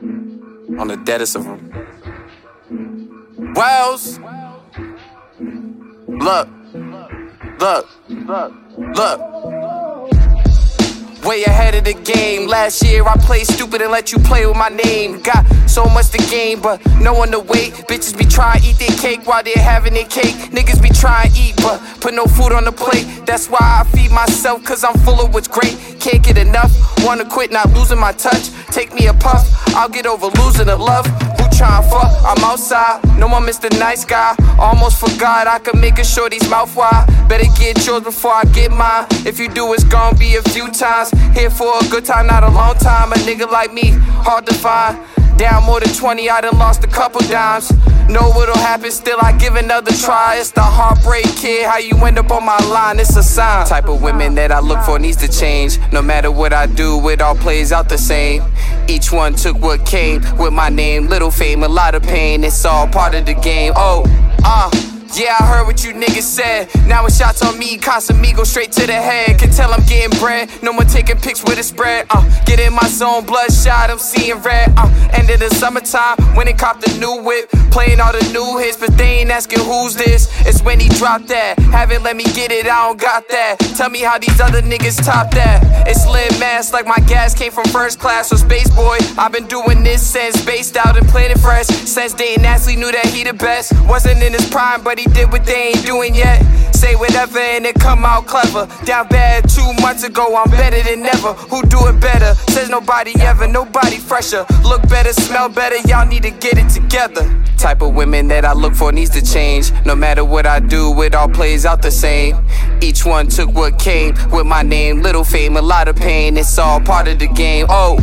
on the deadest of Wells. Look, look, look, look. Way ahead of the game. Last year I played stupid and let you play with my name. Got so much to gain, but no one to wait. Bitches be trying to eat their cake while they're having their cake. Niggas be trying but put no food on the plate. That's why I feed myself, cause I'm full of what's great. Can't get enough. Wanna quit, not losing my touch. Take me a puff, I'll get over losing the love Who trying fuck. I'm outside, no more Mr. Nice Guy. Almost forgot I could make a shorty's mouth wide. Better get yours before I get mine. If you do, it's gonna be a few times. Here for a good time, not a long time. A nigga like me, hard to find. Down more than 20, I done lost a couple dimes. Know what'll happen, still I give another try. It's the heartbreak kid, how you end up on my line, it's a sign. Type of women that I look for needs to change. No matter what I do, it all plays out the same. Each one took what came with my name. Little fame, a lot of pain, it's all part of the game. Oh, ah. Uh. Yeah, I heard what you niggas said. Now it's shots on me, Casamigo straight to the head. Can tell I'm getting bread. No more taking pics with a spread. Uh, get in my zone, bloodshot, I'm seeing red. Uh, end of the summertime, when it copped the new whip. Playing all the new hits, but they ain't asking who's this. It's when he dropped that. Haven't let me get it, I don't got that. Tell me how these other niggas top that. It's Lynn Mass like my gas came from first class or space boy. I've been doing this since based out and Planet Fresh. Since Dayton Ashley knew that he the best. Wasn't in his prime, but he did what they ain't doing yet. Say whatever and it come out clever. Down bad two months ago, I'm better than ever. Who do it better? Says nobody ever, nobody fresher. Look better, smell better, y'all need to get it together. Type of women that I look for needs to change. No matter what I do, it all plays out the same. Each one took what came with my name. Little fame, a lot of pain. It's all part of the game. Oh.